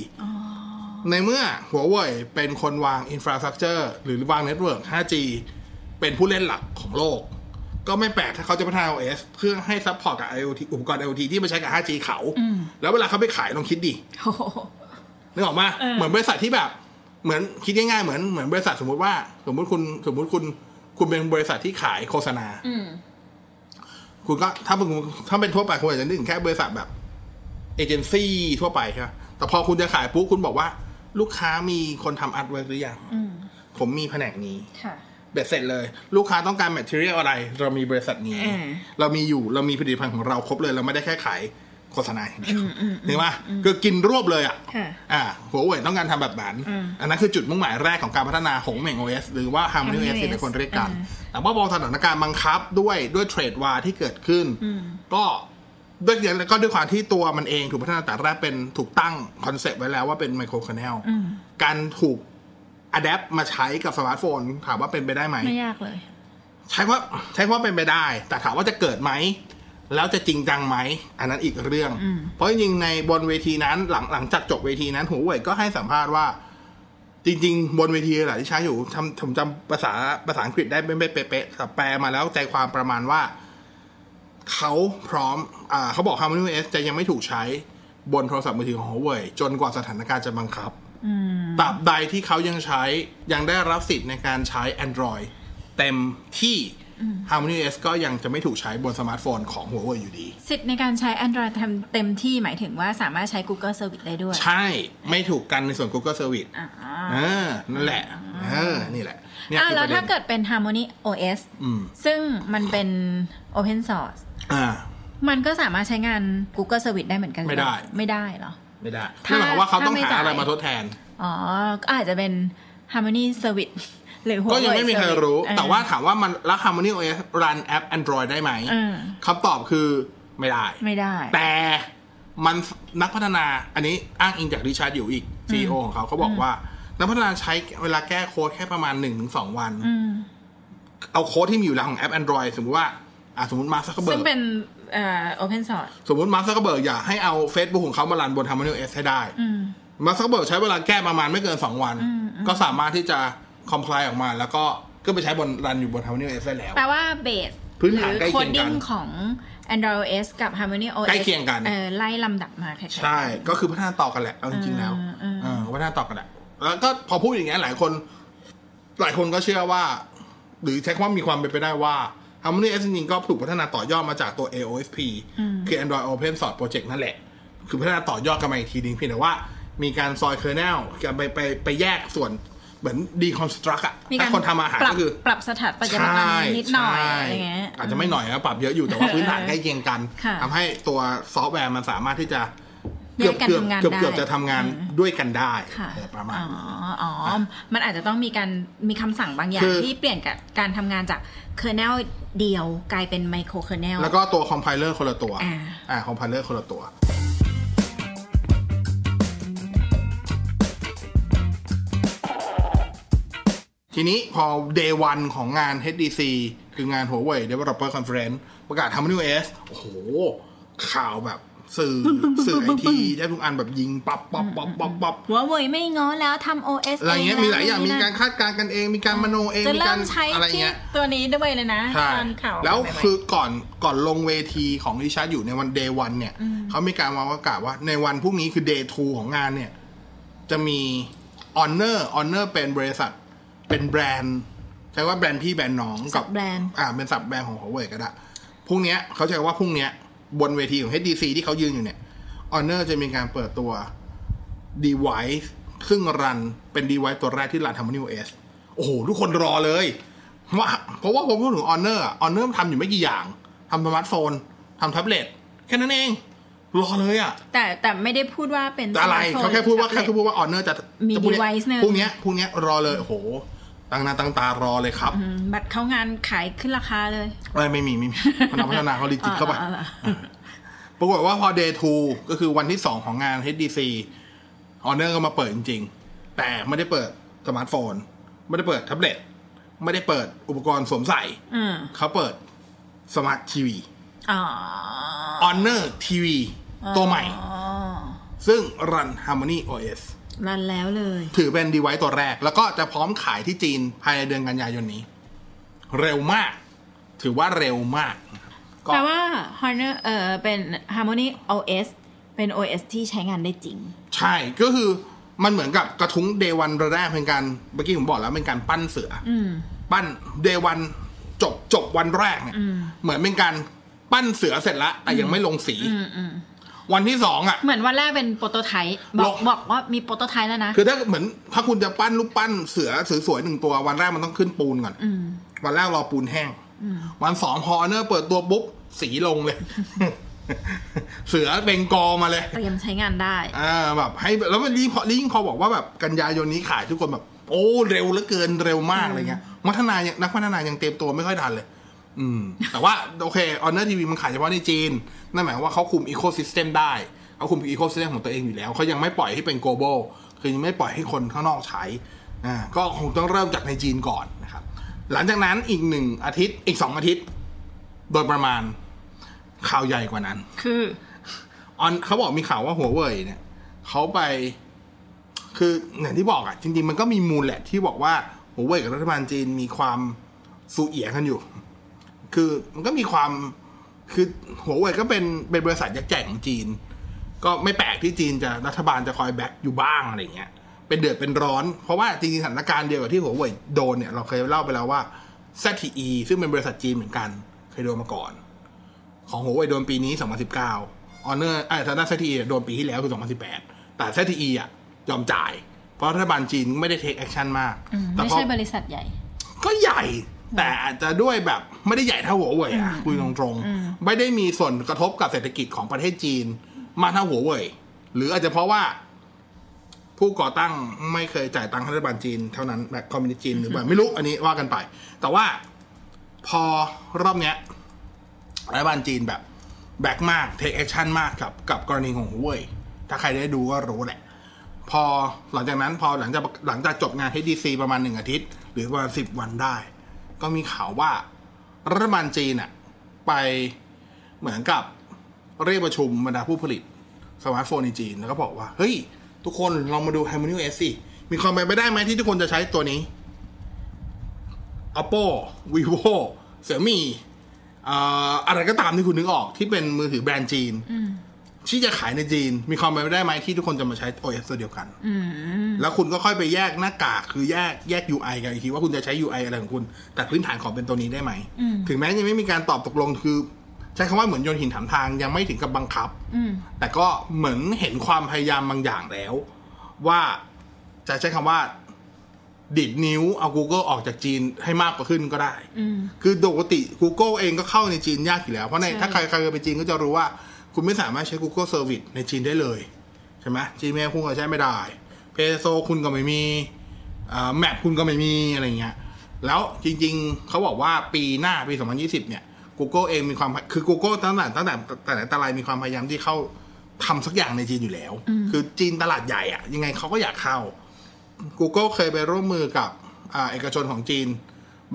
ในเมื่อหัวเว่ยเป็นคนวาง infrastructure หรือวาง network 5G เป็นผู้เล่นหลักของโลก ก็ไม่แปลกถ้าเขาจะพัฒนา OS เพื่อให้ support กับ IoT อุปกรณ์ IoT ที่มาใช้กับ 5G เขา แล้วเวลาเขาไปขายลองคิดดิโอ้โหนึกออกมาเออเหมือนบริษัทที่แบบ เหมือนคิดง่ายๆเหมือนเหมือนบริษัทสมมุติว่า สมมุติคุณสมมุติคุณคุณเป็นบริษัทที่ขายโฆษณาอืมคุณก็ถ้าเป็นถ้าเป็นทั่วไปคุณอาจจะนึกถึงแค่บริษัทแบบเอเจนซี่ทั่วไปใช่ไหมแต่พอคุณจะขายปุ๊บคุณบอกว่า ลูกค้ามีคนทำ artwork หรือยังอืมผมมีแผนกนี้ค่ะเบ็ดเสร็จเลย ลูกค้าต้องการ material อะไร เรามีบริษัทนี้อ่าเรามีอยู่เรามีผลิตภัณฑ์ของเราครบเลย เราไม่ได้แค่ขาย โฆษณาอย่างเดียวเห็นปะคือกินรวบเลยอะค่ะอ่าหัวเว่ยต้องการทำแบบนั้นอืมอันนั้นคือจุดมุ่งหมายแรกของการพัฒนาหงเหม่ง OS หรือว่า Harmony Harmony OS ที่หลายคนเรียกกันอ่าแต่ว่าพอสถานการณ์บังคับด้วยด้วย trade war ที่เกิดขึ้น ก็ด้วยแล้วก็ด้วยความที่ตัวมันเองถูกพัฒนาแต่แรกเป็นถูกตั้งคอนเซปต์ไว้แล้วว่าเป็นไมโคร k e r n e l การถูกอัดแอปมาใช้กับสมาร์ทโฟน ถามว่าเป็นไปได้ไหมไม่ยากเลย ใช้ว่าใช้ว่าเป็นไปได้ แต่ถามว่าจะเกิดไหม แล้วจะจริงจังไหม อันนั้นอีกเรื่อง เพราะจริงๆในบนเวทีนั้นหลังหลังจากจบเวทีนั้นหัวเว่ยก็ให้สัมภาษณ์ว่า จริง ๆ บนเวทีแหละที่ใช้อยู่ทำผมจำภาษาภาษาอังกฤษได้ไม่เป๊ะๆแต่แปลมาแล้วใจความประมาณว่า เขาพร้อมอ่าเขาบอก Harmony OS จะยังไม่ถูกใช้บนโทรศัพท์มือถือของ Huawei จนกว่าสถานการณ์จะบังคับตราบใดที่เขายังใช้ยังได้รับสิทธิ์ในการใช้ Android เต็มที่ Harmony OS ก็ยังจะไม่ถูกใช้บนสมาร์ทโฟนของ Huawei อยู่ดี สิทธิ์ในการใช้ Android ทำเต็มที่หมายถึงว่าสามารถใช้ Google Service ได้ด้วย ใช่ ไม่ถูกกันในส่วน Google Service อ่าเออนั่นแหละเออนี่แหละเนี่ยอ่าคือแล้ปวระเด็ถ้านเกิดเป็น Harmony OS อืมซึ่งมันเป็น Open Source อ่ามันก็สามารถใช้งาน Google Service ได้เหมือนกันหรือไม่ได้เปล่าไม่ได้เหรอ ไม่ได้ถ้านั่นหมายความว่าเขาต้องถ้าไม่หาจ่ายอะไรมาทดแทน อ๋อ ก็อาจจะเป็น Harmony Service หรือ ก็ยัง Huawei ไม่มีใคร Service รู้เออแต่ว่าถามว่ามันแล้ว Harmony OS รันแอป Android ได้ไหมเออคำตอบคือไม่ได้ ไม่ได้ แต่มันนักพัฒนาอันนี้อ้างอิงจากริชาร์ดอยู่อีก CEO ของเขาเขาบอกว่า นักพัฒนาใช้เวลาแก้โค้ดแค่ประมาณ1-2วันอืมเอาโค้ดที่มีอยู่แล้วของแอป Android สมมติว่าอะสมมติมาร์คซักเบิซึ่ร์งกเป็นเอ่อ Open Source สมมติมาร์คซักเบิร์กอยากให้เอา Facebook ของเขามารันบน Harmony OS ให้ได้อืมมาร์คซักเบิร์กใช้เวลาแก้ประมาณไม่เกิน2วันอืมอืมก็สามารถที่จะค อม p l y ออกมา แล้วก็ก็ไปใช้บน run อยู่บน Harmony OS ได้แล้ว แปลว่า base พื้นฐานหรือ coding ใกล้เคียงกันของ Android OS กับ Harmony OS ใกล้เคียงกันเออไล่ลำดับมาคล้ายๆใช่ ก็คือพัฒนาต่อกันแหละเอาจริงๆแล้วเออเออเออพัฒนาต่อกันแหละแล้วก็พอพูดอย่างเงี้ยหลายคน หลายคนก็เชื่อว่า หรือใช้คำว่ามีความเป็นไปได้ว่า Harmony OS จริงๆก็ถูกพัฒนาต่อยอดมาจากตัว AOSP คือ Android Open Source Project นั่นแหละ คือพัฒนาต่อยอดกันมาอีกทีนึงเพียงแต่ว่ามีการซอย kernel ไปไปไปแยกส่วน เหมือน deconstruct อะถ้าคนทำอาหาร มีการปรับก็คือ ปรับสถาปัตยกรรมนิดหน่อยอะไรเงี้ยอาจจะไม่หน่อยนะปรับเยอะอยู่แต่ว่าพื้นฐานใกล้เคียงกันค่ะทำให้ตัวซอฟต์แวร์มันสามารถที่จะแยเกือบกันเกือบทำงานเกือบได้เกือบจะทำงานอืมด้วยกันได้ค่ะเออประมาณอ๋อนี้อ๋อ มันอาจจะต้องมีการมีคำสั่งบางอย่างคือที่เปลี่ยนกับการทำงานจาก kernel เดียวกลายเป็น micro kernel แล้วก็ตัวคอมไพเลอร์คนละตัวอ่าอ่าคอมไพเลอร์คนละตัว ทีนี้พอ day one ของงาน HDC คืองาน Huawei Developer Conference ประกาศ Harmony OS โอ้โห ข่าวแบบสื่อสื่อไอทีได้ทุกอันแบบยิงปับปับปับปับปับหัวเว่ยไม่ง้อแล้วทำ OS อะไรเงี้ยแวมีหลายอย่างนู่นมีนี่การคาดการณ์กันเอง มีการมโนเองจะมีเริ่การมใช้อะไรที่เงี้ยตัวนี้ด้วยเลยนะใช่ตอนข่าวแล้วใหม่ๆคือก่อนก่อนลงเวทีของริชาร์ด หยู ในวัน day one เนี่ยเขามีการวางประกาศว่าในวันพรุ่งนี้คือ day two ของงานเนี่ย จะมี Honor Honor เป็นบริษัท เป็นแบรนด์ใช้ว่าแบรนด์พี่แบรนด์น้องกับแบรนด์อ่าเป็น sub-brand ของ Huawei ก็ได้พรุ่งเนี้ยเขาใช้ว่าพรุ่งเนี้ยบนเวทีของ HDC ที่เขายืนอยู่เนี่ย Honor จะมีการเปิดตัว device ซึ่ง runเป็น device ตัวแรกที่ run Harmony OS โอ้โห ทุกคนรอเลยว่าเพราะว่าผมพูดถึง Honor อะ Honor ทำอยู่ไม่กี่อย่างทำสมาร์ทโฟนทำแท็บเล็ตแค่นั้นเอง รอเลยอะ แต่แต่ไม่ได้พูดว่าเป็นแต่อะไรสมร์ทโฟนเขาแค่พูดว่าหรือแค่แท็บเล็ตพูดว่า Honor จะมีจะพรุ่งนี้ device หนึ่งพรุ่งเนี้ยพรุ่งเนี้ยรอเลยโอ้โห ตั้งหน้าตั้งตารอเลยครับอืมบัตรเข้างานขายขึ้นราคาเลยไม่ไม่มีไม่มีนักพัฒนาเขา register เข้าไปอ่าอ่าอ่าปรากฏว่าพอ day two ก็คือวันที่สองของงาน HDC Honor ก็มาเปิดจริง ๆ แต่ไม่ได้เปิดสมาร์ทโฟน ไม่ได้เปิดแท็บเล็ตไม่ได้เปิดอุปกรณ์สวมใส่อืมเขาเปิดสมาร์ททีวีอ๋อ Honor TV ตัวใหม่อ๋อซึ่งรัน Harmony OS รันแล้วเลย ถือเป็น device ตัวแรก แล้วก็จะพร้อมขายที่จีนภายในเดือนกันยายนนี้ เร็วมาก ถือว่าเร็วมากก็แปลว่า Honor เอ่อเป็น Harmony OS เป็น OS ที่ใช้งานได้จริง ใช่ก็คือมันเหมือนกับกระทุ้งเดวันแรกเป็นการเมื่อกี้ผมบอกแล้วเป็นการปั้นเสือออืมปั้นเดวันจบจบวันแรกเนี่ยเหมือนเป็นการปั้นเสือเสร็จแล้วแต่ยังไม่ลงสีอืมอืม วันที่สองอะ เหมือนวันแรกเป็นโปรโตไทป์บอกลงบอกว่ามีโปรโตไทป์แล้วนะ คือถ้าเหมือนถ้าคุณจะปั้นรูปปั้นเสือสวยๆหนึ่งตัววันแรกมันต้องขึ้นปูนก่อนอืมวันแรกรอปูนแห้งวันสองพอ Honor เปิดตัวปุ๊บสีลงเลย เสือเบงกอมาเลยเตรียมใช้งานได้อ่าแบบ ให้แล้วมันยิ่งพอยิ่งพอบอกว่าแบบกันยายนนี้ขายทุกคนแบบ โอ้เร็วเหลือเกินเร็วมากอะไรเงี้ยพัฒนายังนักพัฒนายังเตรียมตัวไม่ค่อยทันเลย อืม แต่ว่าโอเค Honor TV มันขายเฉพาะในจีน นั่นหมายความว่าเขาคุมอีโค y ิสเต็มได้เขาคุมอีโค y ิสเต็มของตัวเองอยู่แล้ว เขายังไม่ปล่อยให้เป็น global คือยังไม่ปล่อยให้คนข้างนอกใช้อ่าก็คงต้องเริ่มจากในจีนก่อนนะครับ หลังจากนั้นอีกหนึ่งอาทิตย์อีกสองอาทิตย์ โดยประมาณข่าวใหญ่กว่านั้น คือออนเขาบอกมีข่าวว่าหัวเว่ยเนี่ยเขาไป คืออย่างที่บอกอะจริง ๆ มันก็มีมูลแหละที่บอกว่าหัวเว่ยกับรัฐบาลจีนมีความสูเอียกันอยู่ คือมันก็มีความคือหัวเว่ยก็เป็นเป็นบริษัทยักษ์ใหญ่ของจีน ก็ไม่แปลกที่จีนจะรัฐบาลจะคอยแบ็กอยู่บ้างอะไรเงี้ย เป็นเดือดเป็นร้อน เพราะว่าจริงๆสถานการณ์เดียวกับที่หัวเว่ยโดนเนี่ยเราเคยเล่าไปแล้วว่า ZTE ซึ่งเป็นบริษัทจีนเหมือนกัน เคยโดนมาก่อน ของหัวเว่ยโดนปีนี้ 2019 Honor ไอ้ทางด้าน ZTE โดนปีที่แล้วคือ 2018 แต่ ZTE อะยอมจ่าย เพราะรัฐบาลจีนไม่ได้ take action มากอืมแต่ไม่พอใช่บริษัทใหญ่ ก็ใหญ่ แต่อาจจะด้วยแบบไม่ได้ใหญ่เท่าหัวเว่ยอะคุยตรงๆ ไม่ได้มีส่วนกระทบกับเศรษฐกิจของประเทศจีน มากเท่าหัวเว่ยหรืออาจจะเพราะว่า ผู้ก่อตั้งไม่เคยจ่ายตังค์ให้รัฐบาลจีนเท่านั้นแบบคอมมิวนิสต์จีนหรือเปล่าไม่รู้อันนี้ว่ากันไป แต่ว่าพอรอบเนี้ยรัฐบาลจีนแบบแบกมาก take action มากกับกับกรณีของหัวเว่ยถ้าใครได้ดูก็รู้แหละ พอหลังจากนั้นพอหลังจากหลังจากจบงาน HDC ประมาณหนึ่งอาทิตย์ หรือประมาณสิบวันได้ ก็มีข่าวว่ารัฐบาลจีนอะไปเหมือนกับเรียกประชุมบรรดาผู้ผลิตสมาร์ทโฟนในจีน แล้วก็บอกว่า เฮ้ย ทุกคนลองมาดู Harmony OS สิมีความเป็นไปได้ไหมที่ทุกคนจะใช้ตัวนี้ Oppo Vivo Xiaomi ออะไรก็ตามที่คุณนึกออกที่เป็นมือถือแบรนด์จีน ที่จะขายในจีน มีความเป็นไปได้ไหมที่ทุกคนจะมาใช้ OS ตัวเดียวกันแล้วคุณก็ค่อยไปแยกหน้ากากคือแยกแยก UI กันอีกทีว่าคุณจะใช้ UI อะไรของคุณ แต่พื้นฐานของเป็นตัวนี้ได้ไหม ถึงแม้ยังไม่มีการตอบตกลงคือ ใช้คำว่าเหมือนโยนหินถามทางยังไม่ถึงกับบังคับอืมแต่ก็เหมือนเห็นความพยายามบางอย่างแล้ว ว่าจะใช้คำว่าดิดนิ้วเอา Google ออกจากจีนให้มากกว่าขึ้นก็ได้อืมคือปกติ Google เองก็เข้าในจีนยากอยู่แล้ว เพราะในใช่ถ้าใครใครเคยไปจีนก็จะรู้ว่า คุณไม่สามารถใช้ Google Service ในจีนได้เลยใช่ไหม Gmail คุณก็ใช้ไม่ได้เพโซคุณก็ไม่มีแมปคุณก็ไม่มีอะไรเงี้ยแล้วจริงๆ เขาบอกว่าปีหน้าปี 2020 เนี่ย Google เองมีความคือ Google ตั้งแต่ตั้งแต่แต่ไหนแต่ไรมีความพยายามที่เข้าทำสักอย่างในจีนอยู่แล้ว คือจีนตลาดใหญ่อะยังไงเขาก็อยากเข้า Google เคยไปร่วมมือกับอ่าเอกชนของจีน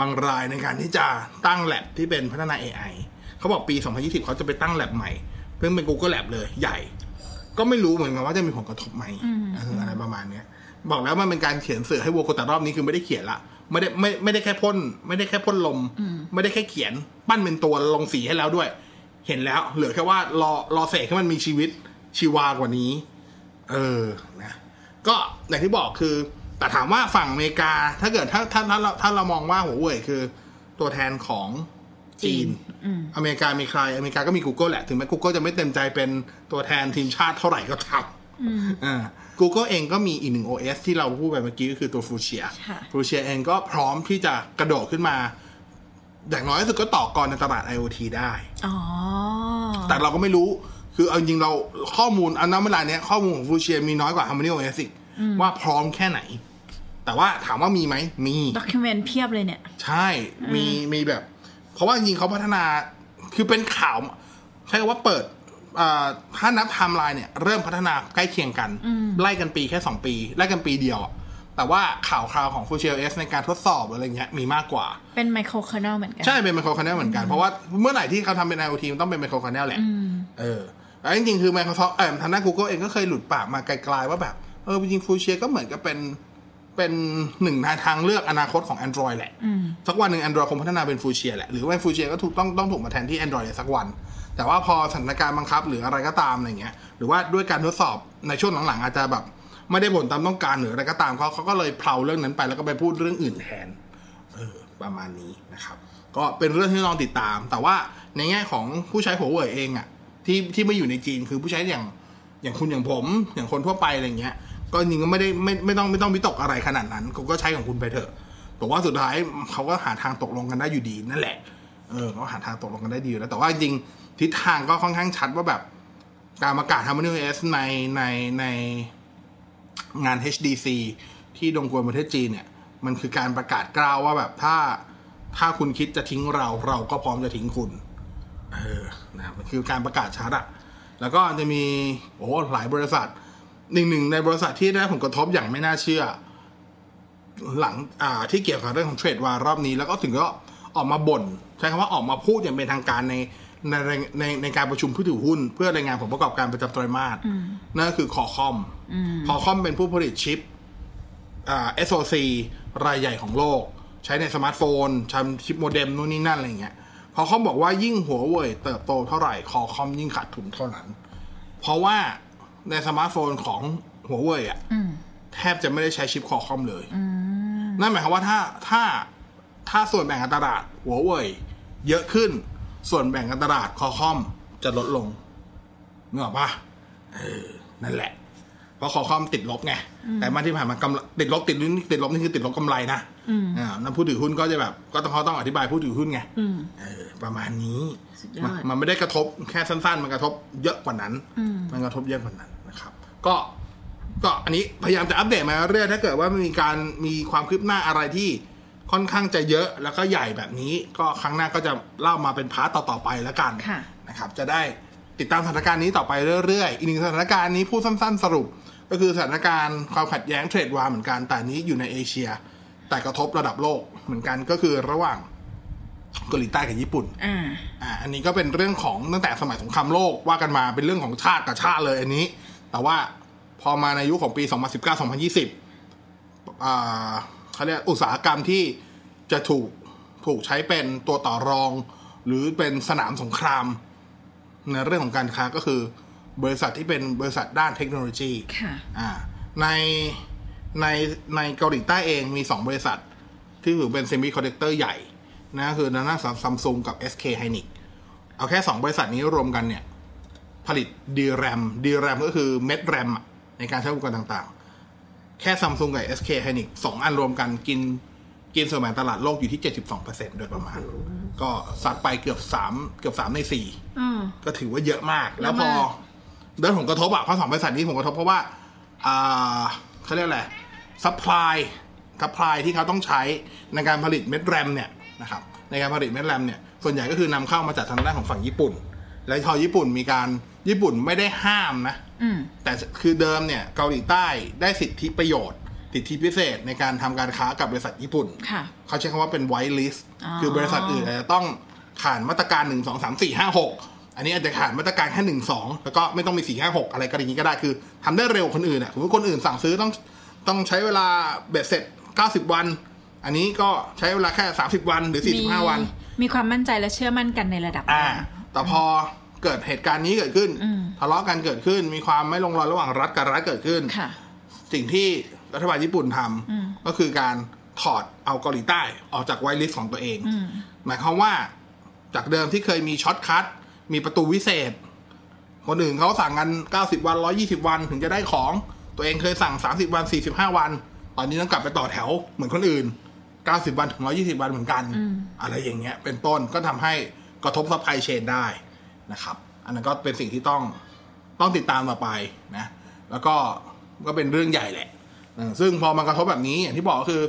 บางรายในการที่จะตั้งแ a บที่เป็นพัฒนา AI เขาบอกปี 2020 เขาจะไปตั้งแ a บใหม่ เพิ่งเป็น Google Lab เลยใหญ่ ก็ไม่รู้เหมือนกันว่าจะมีผลกระทบไหมเอออะไรประมาณเนี้ยบอกแล้วมันเป็นการเขียนสื่อให้วัวกดแต่รอบนี้คือไม่ได้เขียนละไม่ได้ไม่ไม่ได้แค่พ่นไม่ได้แค่พ่นลม ไม่ได้แค่เขียน ปั้นเป็นตัวลงสีให้แล้วด้วย เห็นแล้ว เหลือแค่ว่ารอรอเสกให้มันมีชีวิตชีวากว่านี้ เออนะก็อย่างที่บอกคือ แต่ถามว่าฝั่งอเมริกา ถ้าเกิดถ้าถ้าถ้าเราถ้าเรามองว่าหัวเว่ยคือ ตัวแทนของจีน อเมริกามีใคร อเมริกาก็มี Google แหละ ถึงแม้ Google จะไม่เต็มใจเป็นตัวแทนทีมชาติเท่าไหร่ก็ทำอ่า Google เองก็มีอีกหนึ่ง OS ที่เราพูดไปเมื่อกี้ก็คือตัวฟูเชียค่ะฟูเชียเองก็พร้อมที่จะกระโดดขึ้นมา อย่างน้อยที่สุดก็ต่อกรในตลาด IoT ได้อ๋อแต่เราก็ไม่รู้ คือเอาจริงๆเราข้อมูลอันนั้นเวลาเนี้ยข้อมูลของฟูเชียมีน้อยกว่า Harmony OS อีกว่าพร้อมแค่ไหน แต่ว่าถามว่ามีไหมมีด document เพียบเลยเนี่ย ใช่มีมีแบบ เพราะว่าจริงๆเขาพัฒนาคือเป็นข่าวใช้คำว่าเปิดอ่าถ้านับไทม์ไลน์เนี่ยเริ่มพัฒนาใกล้เคียงกัน ไล่กันปีแค่2ปีไล่กันปีเดียวอะแต่ว่าข่าวคราวของ f u s h i l S ในการทดสอบอะไรเงี้ยมีมากกว่า เป็นไมโครค r น e l เหมือนกัน ใช่ เป็นไมโคร kernel เหมือนกัน เพราะว่าเมื่อไหร่ที่เขาทำเป็น IoT มันต้องเป็นไมโคร kernel แหละเออแล้วจริงๆคือ Microsoft เออทางด้าน Google เองก็เคยหลุดปากมาไกลๆว่าแบบ เออจริงๆ f u s h i l ก็เหมือนกับเป็น เป็นหนึ่งในทางเลือกอนาคตของ Android แหละ สักวันหนึ่ง Android คงพัฒนาเป็น f u s h i l แหละ หรือว่า f u s h i l ก็ถูกต้องต้องถูกมาแทนที่ Android ในสักวัน แต่ว่าพอสถานการณ์บังคับหรืออะไรก็ตามอะไรเงี้ย หรือว่าด้วยการทดสอบในช่วงหลังๆ อาจจะแบบ ไม่ได้ผลตามต้องการหรืออะไรก็ตามเขาเขาก็เลยเพลาเรื่องนั้นไปแล้วก็ไปพูดเรื่องอื่นแทนเออประมาณนี้นะครับ ก็เป็นเรื่องที่ลองติดตาม แต่ว่าในแง่ของผู้ใช้หัวเว่ยเองอะที่ที่ไม่อยู่ในจีนคือผู้ใช้อย่างอย่างคุณอย่างผมอย่างคนทั่วไปอะไรเงี้ย ก็จริงก็ไม่ได้ไม่ไม่ต้องไม่ต้องวิตกอะไรขนาดนั้นคุณก็ใช้ของคุณไปเถอะแต่ว่าสุดท้ายเขาก็หาทางตกลงกันได้อยู่ดีนั่นแหละเออเขาหาทางตกลงกันได้ดีอยู่แล้วแต่ว่าจริงทิศทางก็ค่อนข้างชัดว่าแบบการประกาศ Harmony OS ในในในงาน HDC ที่ดงกวนประเทศจีนเนี่ย มันคือการประกาศกล่าวว่าแบบถ้าถ้าคุณคิดจะทิ้งเราเราก็พร้อมจะทิ้งคุณ เออนะมันคือการประกาศชัดอะแล้วก็จะมีโอ้หลายบริษัท หนึ่งหนึ่งในบริษัทที่ได้ผลกระทบอย่างไม่น่าเชื่อ หลังอ่าที่เกี่ยวกับเรื่องของเทรดวารอบนี้ แล้วก็ถึงก็ออกมาบ่นใช้คำว่าออกมาพูดอย่างเป็นทางการในในในในการประชุมผู้ถือหุ้น เพื่อรายงานผลประกอบการประจำไตรมาสนั่นก็คือคอคอมคอคอมเป็นผู้ผลิตชิปอ่า SoC รายใหญ่ของโลก ใช้ในสมาร์ทโฟนทำชิปโมเด็มนู่นนี่นั่นอะไรเงี้ย Qualcomm บอกว่ายิ่งหัวเว่ยเติบโตเท่าไหร่ Qualcomm ยิ่งขาดทุนเท่านั้น เพราะว่า ในสมาร์ทโฟนของหัวเว่ยอะแทบจะไม่ได้ใช้ชิป Qualcomm เลยนั่นหมายความว่าถ้าถ้าถ้าส่วนแบ่งการตลาดหัวเว่ยเยอะขึ้น ส่วนแบ่งการตลาด Qualcomm จะลดลงนึกออกปะเออ นั่นแหละ เพราะ Qualcomm ติดลบไง แต่มาที่ผ่านมากำไรติดลบติดนี่ติดลบนี่คือติดลบกำไรนะ อ่านั่นผู้ถือหุ้นก็จะแบบ ก็ต้องเขาต้องอธิบายผู้ถือหุ้นไงเออประมาณนี้สุดยอดมันมันไม่ได้กระทบแค่สั้น ๆ มันกระทบเยอะกว่านั้น มันกระทบเยอะกว่านั้นนะครับ ก็ก็อันนี้พยายามจะอัปเดตมาเรื่อยถ้าเกิดว่ามันมีการมีความคืบหน้าอะไรที่ค่อนข้างจะเยอะแล้วก็ใหญ่แบบนี้ ก็ครั้งหน้าก็จะเล่ามาเป็น part ต่อๆไปแล้วกันค่ะนะครับ จะได้ติดตามสถานการณ์นี้ต่อไปเรื่อยๆ อีกหนึ่งสถานการณ์นี้พูดสั้น ๆ สรุป ก็คือสถานการณ์ความขัดแย้งเทรดวาร์เหมือนกันแต่อันนี้อยู่ในเอเชีย แต่กระทบระดับโลกเหมือนกันก็คือระหว่างเกาหลีใต้กับญี่ปุ่น อ่า อ่า อันนี้ก็เป็นเรื่องของตั้งแต่สมัยสงครามโลกว่ากันมาเป็นเรื่องของชาติกับชาติเลยอันนี้ แต่ว่าพอมาในยุคของปี 2019-2020 อ่าเขาเรียกอุตสาหกรรมที่จะถูกถูกใช้เป็นตัวต่อรอง หรือเป็นสนามสงคราม ในเรื่องของการค้าก็คือบริษัทที่เป็นบริษัทด้านเทคโนโลยี ค่ะ อ่า ใน ในในเกาหลีใต้เองมีสองบริษัท ที่ถือเป็นเซมิคอนดักเตอร์ใหญ่นะคือนานาซัมซุงกับ SK Hynix เอาแค่สองบริษัทนี้รวมกันเนี่ย ผลิต DRAM DRAM ก็คือเม็ดแรมอะในการใช้อุปกรณ์ต่างๆ แค่ซัมซุงกับ SK Hynix สองอันรวมกันกินกินส่วนแบ่งตลาดโลกอยู่ที่ 72%โดยประมาณ ก็ซัดไปเกือบ 3 เกือบ 3 ใน4อืมก็ถือว่าเยอะมาก แล้วพอเยอะมากเกิดผลกระทบอะเพราะสองบริษัทนี้ผลกระทบเพราะว่าอ่าเขาเรียกอะไร supply supply ที่เขาต้องใช้ในการผลิตเม็ดแรมเนี่ยนะครับในการผลิตเม็ดแรมเนี่ยส่วนใหญ่ก็คือนำเข้ามาจากทางด้านของฝั่งญี่ปุ่น แล้วพอญี่ปุ่นมีการญี่ปุ่นไม่ได้ห้ามนะอืมแต่คือเดิมเนี่ยเกาหลีใต้ได้สิทธิประโยชน์ สิทธิพิเศษในการทำการค้ากับบริษัทญี่ปุ่นค่ะเขาใช้คำว่าเป็น white list อ๋อคือบริษัทอื่นอาจจะต้องผ่านมาตรการหนึ่งสองสามสี่ห้าหกอันนี้อาจจะผ่านมาตรการแค่หนึ่งสองแล้วก็ไม่ต้องมีสี่ห้าหกอะไรก็อย่างนี้ก็ได้คือทำได้เร็วกว่าคนอื่นอะสมมติคนอื่นสั่งซื้อต้อง ต้องใช้เวลาเบ็ดเสร็จเก้าสิบวัน อันนี้ก็ใช้เวลาแค่สามสิบวันหรือสี่สิบห้าวัน มีความมั่นใจและเชื่อมั่นกันในระดับอ่าหนึ่งแต่พอเกิดเหตุการณ์นี้เกิดขึ้นอืมทะเลาะกันเกิดขึ้น มีความไม่ลงรอยระหว่างรัฐกับรัฐเกิดขึ้นค่ะสิ่งที่รัฐบาลญี่ปุ่นทอืมำก็คือการถอดเอาเกาหลีใต้ออกจาก whitelist ของตัวเองอืมหมายความว่าจากเดิมที่เคยมี shortcut มีประตูวิเศษ คนอื่นเขาสั่งกัน 90 วัน 120 วันถึงจะได้ของ ตัวเองเคยสั่ง 30 วัน 45 วัน ตอนนี้ต้องกลับไปต่อแถวเหมือนคนอื่น 90 วันถึง 120 วันเหมือนกันออะไรอย่างเงี้ย เป็นต้นก็ทำให้กระทบ supply chain ได้นะครับ อันนั้นก็เป็นสิ่งที่ต้องต้องติดตามต่อไปนะ แล้วก็ก็เป็นเรื่องใหญ่แหละ ซึ่งพอมันกระทบแบบนี้อย่างที่บอกก็คือ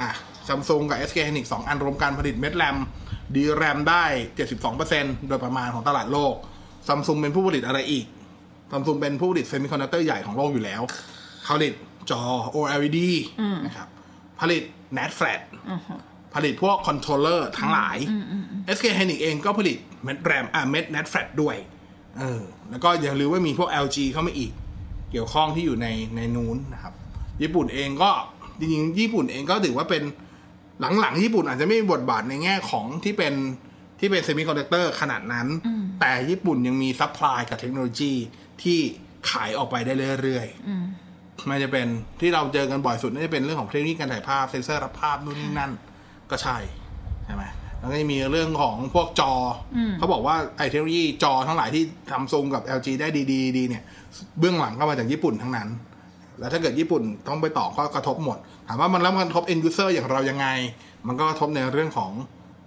อะซัมซุงกับ SK Hynix สองอันรวมการผลิตเม็ด RAM DRAM ได้ 72%โดยประมาณของตลาดโลกซัมซุงเป็นผู้ผลิตอะไรอีก ซัมซุงเป็นผู้ผลิต semiconductor ใหญ่ของโลกอยู่แล้วผลิตจอ OLED อืมนะครับ ผลิต NAND flash อือฮึผลิตพวก controller ทั้งหลายอืมอืมอืม SK Hynix เองก็ผลิตเม็ดแรมอ่าเม็ด NAND flash ด้วย เออ แล้วก็อย่าลืมว่ามีพวก LG เข้ามาอีก เกี่ยวข้องที่อยู่ในในนู้นนะครับ ญี่ปุ่นเองก็จริงๆ ญี่ปุ่นเองก็ถือว่าเป็นหลังๆ ญี่ปุ่นอาจจะไม่มีบทบาทในแง่ของที่เป็นที่เป็น semiconductor ขนาดนั้นอืมแต่ญี่ปุ่นยังมี supply กับเทคโนโลยี ที่ขายออกไปได้เรื่อยๆอืมไมันจะเป็นที่เราเจอกันบ่อยสุดน่าจะเป็นเรื่องของเทคโนโลยีการถ่ายภาพเซนเซอร์รับภาพนู่นนี่นั่น ก็ใช่ใช่ไหมแล้วก็จะมีเรื่องของพวกจออมเขาบอกว่าไอเทคโนโลยีจอทั้งหลายที่ทำซุงกับ LG ได้ดีๆดีเนี่ย เบื้องหลังก็มาจากญี่ปุ่นทั้งนั้น แล้วถ้าเกิดญี่ปุ่นต้องไปต่อก็กระทบหมด ถามว่ามันแล้วมันกระทบ end user อย่างเรายังไง มันก็กระทบในเรื่องของ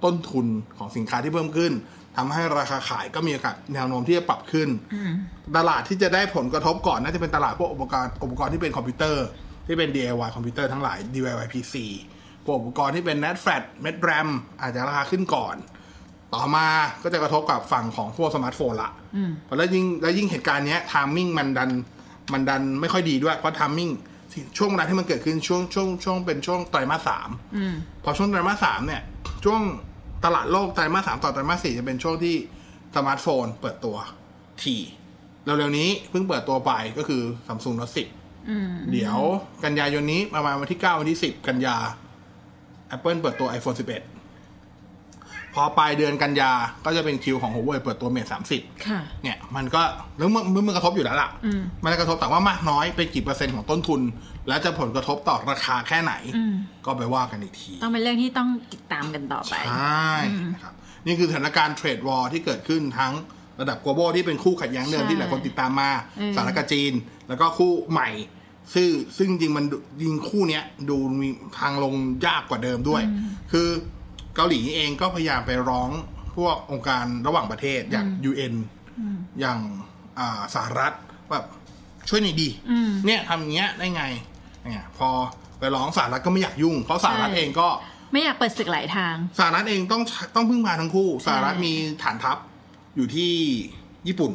ต้นทุนของสินค้าที่เพิ่มขึ้น ทำให้ราคาขายก็มีโอกาสแนวโน้มที่จะปรับขึ้นอืมตลาดที่จะได้ผลกระทบก่อนน่าจะเป็นตลาดพวกอุปกรณ์อุปกรณ์ที่เป็นคอมพิวเตอร์ ที่เป็น DIY คอมพิวเตอร์ทั้งหลาย DIY PC พวกอุปกรณ์ที่เป็น NAND flash เม็ด RAM อาจจะราคาขึ้นก่อน ต่อมาก็จะกระทบกับฝั่งของพวกสมาร์ทโฟนละอืมแล้วยิ่งแล้วยิ่งเหตุการณ์เนี้ย timing มันดันมันดันไม่ค่อยดีด้วยเพราะ timing ช่วงเวลาที่มันเกิดขึ้นช่วงช่วงช่วงเป็นช่วงไตรมาสสามอืมพอช่วงไตรมาสสามเนี่ยช่วง ตลาดโลกไตรมาสสามต่อไตรมาสสี่จะเป็นช่วงที่สมาร์ทโฟนเปิดตัวทีเร็วๆนี้เพิ่งเปิดตัวไปก็คือ Samsung Note 10อืมเดี๋ยวกันยายนนี้ประมาณวันที่9วันที่10กันยา Apple เปิดตัว iPhone 11 พอปลายเดือนกันยาก็จะเป็นคิวของ Huawei เปิดตัว Mate 30ค่ะเนี่ย มันก็แล้วมันมันมันกระทบอยู่แล้วล่ะอืมมันจะกระทบแต่ว่ามากน้อยเป็นกี่เปอร์เซ็นต์ของต้นทุน และจะผลกระทบต่อราคาแค่ไหนอืมก็ไปว่ากันอีกที ต้องเป็นเรื่องที่ต้องติดตามกันต่อไป ใช่นะครับนี่คือสถานการณ์เทรดวอร์ที่เกิดขึ้นทั้งระดับ global ที่เป็นคู่ขัดแย้งเดิมใช่ที่หลายคนติดตามมาเออสหรัฐกับจีน แล้วก็คู่ใหม่ ซึ่งซึ่งจริงมันดูยิงคู่เนี้ยดูมีทางลงยากกว่าเดิมด้วย คือเกาหลีเองก็พยายามไปร้องพวกองค์การระหว่างประเทศอย่าง UN อย่างอ่าสหรัฐแบบช่วยหน่อยดีอืมเนี่ยทำอย่างเงี้ยได้ไง เนี่ยพอไปร้องสหรัฐก็ไม่อยากยุ่ง เพราะสหรัฐใช่เองก็ไม่อยากเปิดศึกหลายทางสหรัฐเองต้องต้องพึ่งพาทั้งคู่สหรัฐใช่มีฐานทัพอยู่ที่ญี่ปุ่น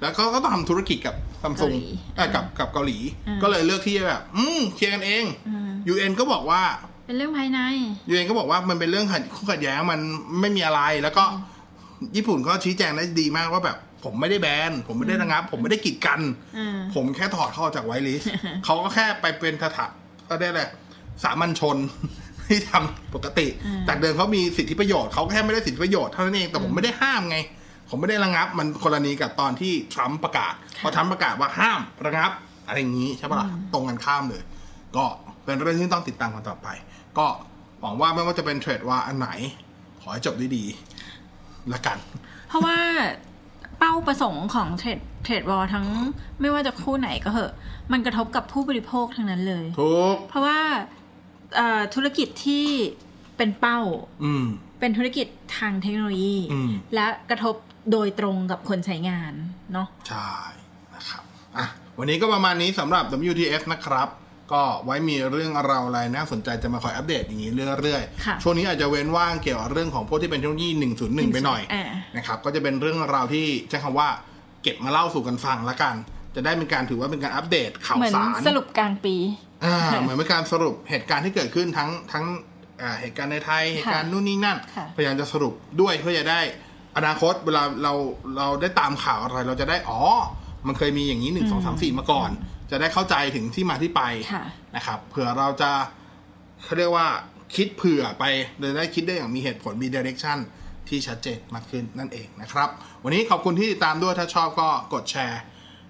แล้วก็ก็ต้องทำธุรกิจกับซัมซุงเกาหลีกับกับเกาหลีอืมก็เลยเลือกที่จะแบบ อืมเคลียร์กันเองอืม UN ก็บอกว่า เป็นเรื่องภายใน UN ก็บอกว่ามันเป็นเรื่องขัดคู่ขัดแย้งมันไม่มีอะไร แล้วก็ญี่ปุ่นก็ชี้แจงได้ดีมากว่าแบบ ผมไม่ได้แบน ผมไม่ได้ระงับ ผมไม่ได้กีดกันอืมผมแค่ถอดเข้าจากไวลิสเขาก็แค่ไปเป็นทถาก็ได้เลยสามัญชนที่ทำปกติอืมจากเดิมเขามีสิทธิประโยชน์เขาแค่ไม่ได้สิทธิประโยชน์เท่านั้นเอง แต่ผมไม่ได้ห้ามไง ผมไม่ได้ระงับ มันกรณีกับตอนที่ทรัมป์ประกาศพอทรัมป์ประกาศว่าห้ามระงับ อะไรอย่างนี้ใช่ปะล่ะ ตรงกันข้ามเลย ก็เป็นเรื่องที่ต้องติดตามกันต่อไป ก็หวังว่าไม่ว่าจะเป็นเทรดว่าอันไหน ขอให้จบด้วยดีละกัน เพราะว่า เป้าประสงค์ของเทรดเทรดวอลทั้งไม่ว่าจะคู่ไหนก็เหอะ มันกระทบกับผู้บริโภคทั้งนั้นเลยทุกเพราะว่าเอ่อธุรกิจที่เป็นเป้าอืมเป็นธุรกิจทางเทคโนโลยีอืมและกระทบโดยตรงกับคนใช้งานเนาะใช่นะครับอะวันนี้ก็ประมาณนี้สำหรับ WTF นะครับ ก็ไว้มีเรื่องราวอะไรน่าสนใจจะมาคอยอัปเดตอย่างนี้เรื่อยค่ะๆช่วงนี้อาจจะเว้นว่างเกี่ยวกับเรื่องของพวกที่เป็นเทคโนโลยี 101 ไปหน่อยอ่านะครับ ก็จะเป็นเรื่องราวที่ใช้คำว่าเก็บมาเล่าสู่กันฟังละกัน จะได้เป็นการถือว่าเป็นการอัปเดตข่าวเหมือนสารสรุปกลางปีอ่าเหมือนเป็นการสรุปเหตุการณ์ที่เกิดขึ้นทั้งทั้งอ่าเหตุการณ์ในไทยเหตุการณ์นู่นนี่นั่นค่ะพยายามจะสรุปด้วยเพื่อจะได้อนาคตเวลาเราเราได้ตามข่าวอะไรเราจะได้อ๋อ มันเคยมีอย่างนี้หนึ่งสองสามสี่มาก่อน จะได้เข้าใจถึงที่มาที่ไปค่ะนะครับ เผื่อเราจะเขาเรียกว่าคิดเผื่อไปจะได้คิดได้อย่างมีเหตุผลมี direction ที่ชัดเจนมากขึ้นนั่นเองนะครับ วันนี้ขอบคุณที่ติดตามด้วยถ้าชอบก็กดแชร์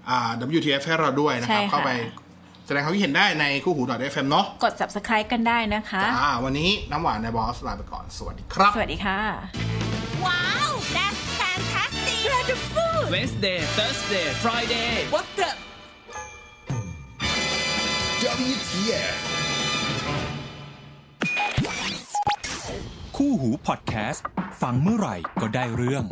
อ่า WTF ให้เราด้วยนะครับใช่ค่ะเข้าไปแสดงความคิดเห็นได้ในคู่หู .fm เนาะกด subscribe กันได้นะคะอ่าวันนี้น้ำหวานในบอสลาไปก่อน สวัสดีครับ สวัสดีค่ะ Wow, that's fantastic! Wonderful! Wednesday, Thursday, Friday. What the? WTF คู่หูพอดแคสต์ ฟังเมื่อไหร่ก็ได้เรื่อง